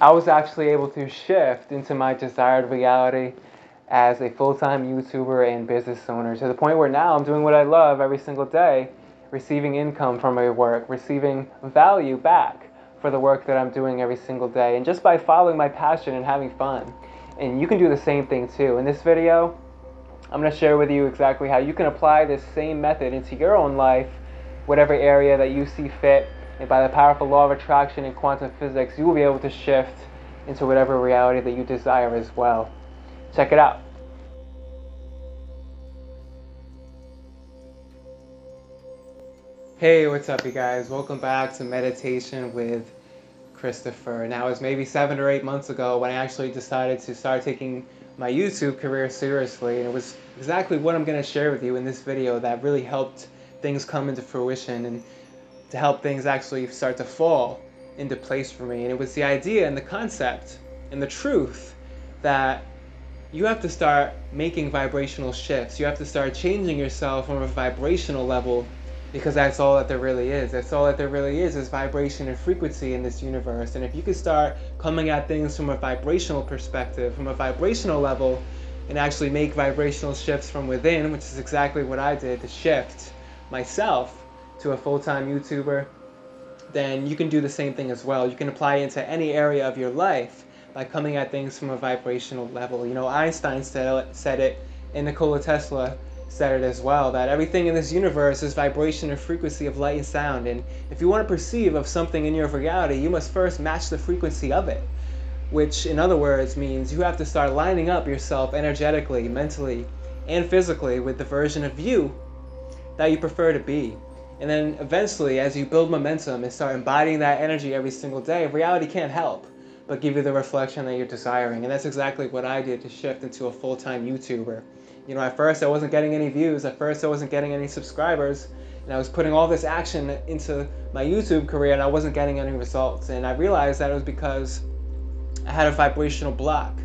I was actually able to shift into my desired reality as a full time YouTuber and business owner to the point where now I'm doing what I love every single day, receiving income from my work, receiving value back for the work that I'm doing every single day, and just by following my passion and having fun. And you can do the same thing too. In this video, I'm to share with you exactly how you can apply this same method into your own life, whatever area that you see fit. And by the powerful law of attraction and quantum physics, you will be able to shift into whatever reality that you desire as well. Check it out. Hey, what's up, you guys? Welcome back to Meditation with Christopher. Now, it was maybe seven or eight months ago when I actually decided to start taking my YouTube career seriously, and it was exactly what I'm going to share with you in this video that really helped things come into fruition and to help things actually start to fall into place for me. And it was the idea and the concept and the truth that you have to start making vibrational shifts. You have to start changing yourself from a vibrational level because that's all that there really is. That's all that there really is is vibration and frequency in this universe. And if you could start coming at things from a vibrational perspective, from a vibrational level, and actually make vibrational shifts from within, which is exactly what I did to shift myself to a full-time YouTuber, then you can do the same thing as well. You can apply it into any area of your life by coming at things from a vibrational level. You know, Einstein said, said it, and Nikola Tesla said it as well that everything in this universe is vibration and frequency of light and sound. And if you want to perceive of something in your reality, you must first match the frequency of it. Which, in other words, means you have to start lining up yourself energetically, mentally, and physically with the version of you that you prefer to be. And then eventually, as you build momentum and start embodying that energy every single day, reality can't help but give you the reflection that you're desiring. And that's exactly what I did to shift into a full time YouTuber. You know, at first I wasn't getting any views, at first I wasn't getting any subscribers, and I was putting all this action into my YouTube career and I wasn't getting any results. And I realized that it was because I had a vibrational block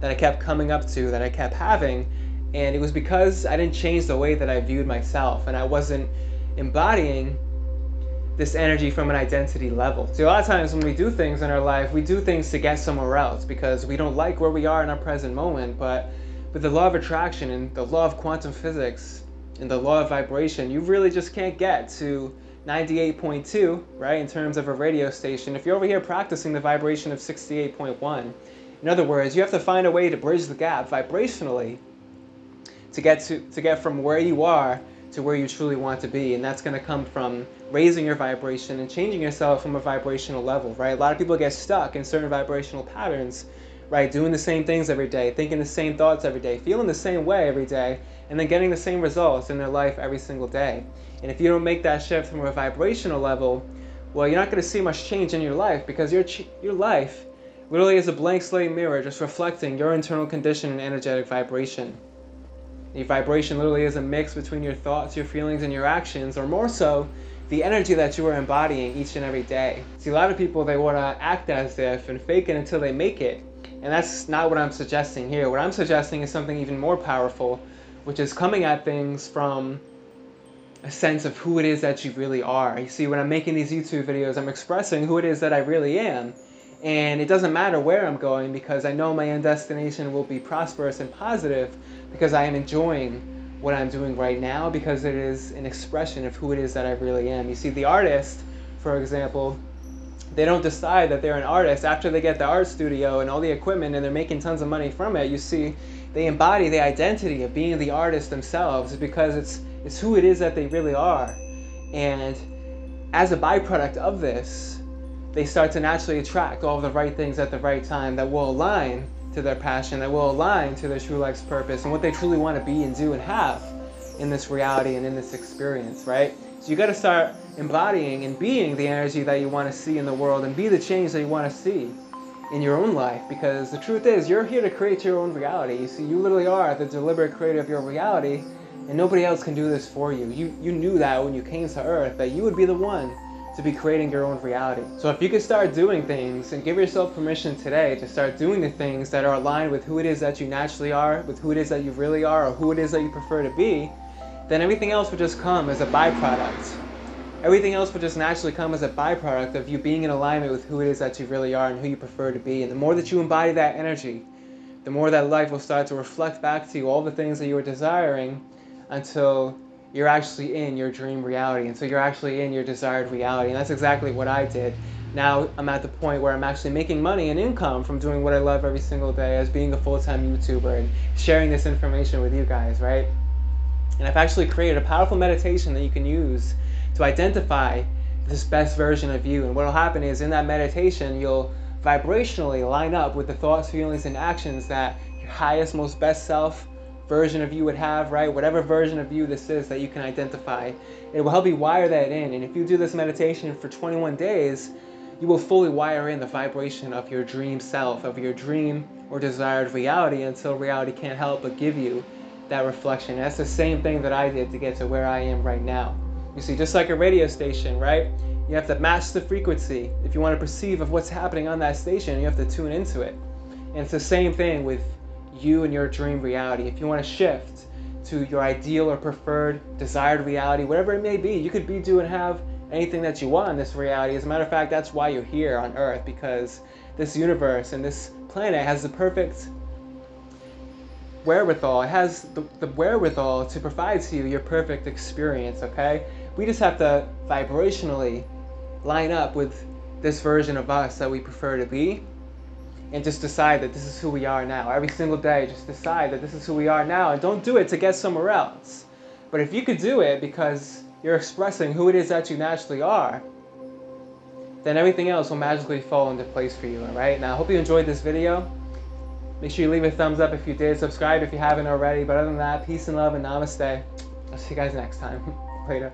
that I kept coming up to, that I kept having, and it was because I didn't change the way that I viewed myself and I wasn't embodying this energy from an identity level. See, a lot of times when we do things in our life, we do things to get somewhere else because we don't like where we are in our present moment, but with the law of attraction and the law of quantum physics and the law of vibration, you really just can't get to 98.2, right, in terms of a radio station, if you're over here practicing the vibration of 68.1. In other words, you have to find a way to bridge the gap vibrationally to get to, to get from where you are to where you truly want to be. And that's going to come from raising your vibration and changing yourself from a vibrational level, right? A lot of people get stuck in certain vibrational patterns right? Doing the same things every day, thinking the same thoughts every day, feeling the same way every day, and then getting the same results in their life every single day. And if you don't make that shift from a vibrational level, well, you're not going to see much change in your life because your your life literally is a blank slate mirror just reflecting your internal condition and energetic vibration. Your vibration literally is a mix between your thoughts, your feelings, and your actions, or more so, the energy that you are embodying each and every day. See, a lot of people, they want to act as if and fake it until they make it. And that's not what I'm suggesting here. What I'm suggesting is something even more powerful, which is coming at things from a sense of who it is that you really are. You see, when I'm making these YouTube videos, I'm expressing who it is that I really am. And it doesn't matter where I'm going because I know my end destination will be prosperous and positive because I am enjoying what I'm doing right now because it is an expression of who it is that I really am. You see, the artist, for example, they don't decide that they're an artist after they get the art studio and all the equipment and they're making tons of money from it. You see, they embody the identity of being the artist themselves because it's it's who it is that they really are. And as a byproduct of this, they start to naturally attract all the right things at the right time that will align to their passion, that will align to their true life's purpose and what they truly want to be and do and have in this reality and in this experience, right? So you got to start embodying and being the energy that you want to see in the world and be the change that you want to see in your own life because the truth is you're here to create your own reality. You see, you literally are the deliberate creator of your reality and nobody else can do this for you. You you knew that when you came to earth that you would be the one to be creating your own reality. So if you could start doing things and give yourself permission today to start doing the things that are aligned with who it is that you naturally are, with who it is that you really are, or who it is that you prefer to be, then everything else would just come as a byproduct everything else will just naturally come as a byproduct of you being in alignment with who it is that you really are and who you prefer to be. And the more that you embody that energy, the more that life will start to reflect back to you all the things that you were desiring until you're actually in your dream reality. And so you're actually in your desired reality. And that's exactly what I did. Now I'm at the point where I'm actually making money and income from doing what I love every single day as being a full time YouTuber and sharing this information with you guys, right? And I've actually created a powerful meditation that you can use to identify this best version of you. And what will happen is in that meditation, you'll vibrationally line up with the thoughts, feelings, and actions that your highest, most best self version of you would have, right? Whatever version of you this is that you can identify. It will help you wire that in. And if you do this meditation for 21 days, you will fully wire in the vibration of your dream self, of your dream or desired reality until reality can't help but give you that reflection. And that's the same thing that I did to get to where I am right now. You see, just like a radio station, right? You have to match the frequency. If you want to perceive of what's happening on that station, you have to tune into it. And it's the same thing with you and your dream reality. If you want to shift to your ideal or preferred desired reality, whatever it may be, you could be, do, and have anything that you want in this reality. As a matter of fact, that's why you're here on Earth because this universe and this planet has the perfect wherewithal. It has the, the wherewithal to provide to you your perfect experience, okay? We just have to vibrationally line up with this version of us that we prefer to be and just decide that this is who we are now. Every single day, just decide that this is who we are now and don't do it to get somewhere else. But if you could do it because you're expressing who it is that you naturally are, then everything else will magically fall into place for you, alright? Now, I hope you enjoyed this video. Make sure you leave a thumbs up if you did, subscribe if you haven't already. But other than that, peace and love and namaste. I'll see you guys next time. Later.